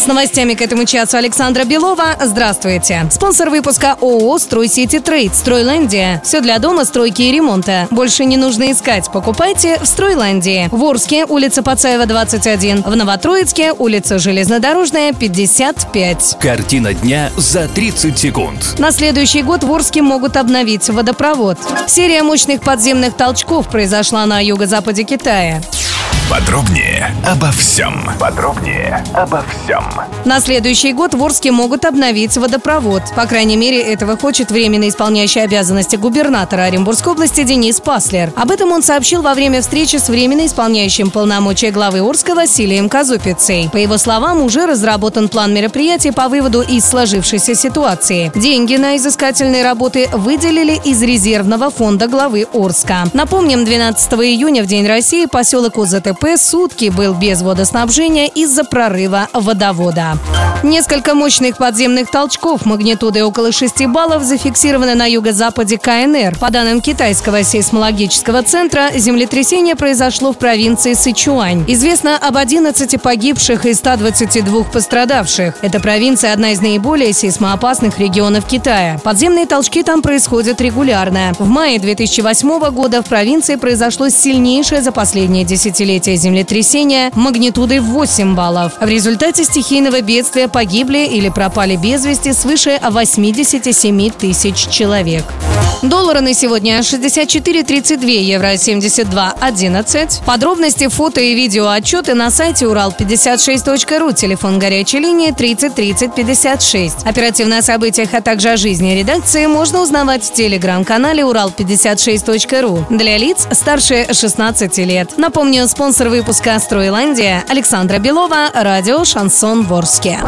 С новостями к этому часу Александра Белова. Здравствуйте. Спонсор выпуска ООО «Стройсити Трейд» «Стройландия». Все для дома, стройки и ремонта. Больше не нужно искать. Покупайте в «Стройландии». В Орске, улица Пацаева, 21. В Новотроицке, улица Железнодорожная, 55. Картина дня за 30 секунд. На следующий год в Орске могут обновить водопровод. Серия мощных подземных толчков произошла на юго-западе Китая. Подробнее обо всем. Подробнее обо всем. На следующий год в Орске могут обновить водопровод. По крайней мере, этого хочет временно исполняющий обязанности губернатора Оренбургской области Денис Паслер. Об этом он сообщил во время встречи с временно исполняющим полномочия главы Орска Василием Казупицей. По его словам, уже разработан план мероприятий по выводу из сложившейся ситуации. Деньги на изыскательные работы выделили из резервного фонда главы Орска. Напомним, 12 июня в День России поселок УЗТП сутки был без водоснабжения из-за прорыва водовода. Несколько мощных подземных толчков магнитудой около 6 баллов зафиксированы на юго-западе КНР. По данным китайского сейсмологического центра, землетрясение произошло в провинции Сычуань. Известно об 11 погибших и 122 пострадавших. Эта провинция – одна из наиболее сейсмоопасных регионов Китая. Подземные толчки там происходят регулярно. В мае 2008 года в провинции произошло сильнейшее за последние десятилетия землетрясение магнитудой в 8 баллов. В результате стихийного бедствия погибли или пропали без вести свыше 87 тысяч человек. Доллары на сегодня 64,32, евро 72,11. Подробности, фото и видео отчеты на сайте урал56.ру, телефон горячей линии 30 30 56. Оперативно о событиях, а также о жизни редакции можно узнавать в телеграм-канале урал56.ру для лиц старше 16 лет. Напомню, спонсор выпуска «Стройландия» Александра Белова, радио «Шансон Ворске».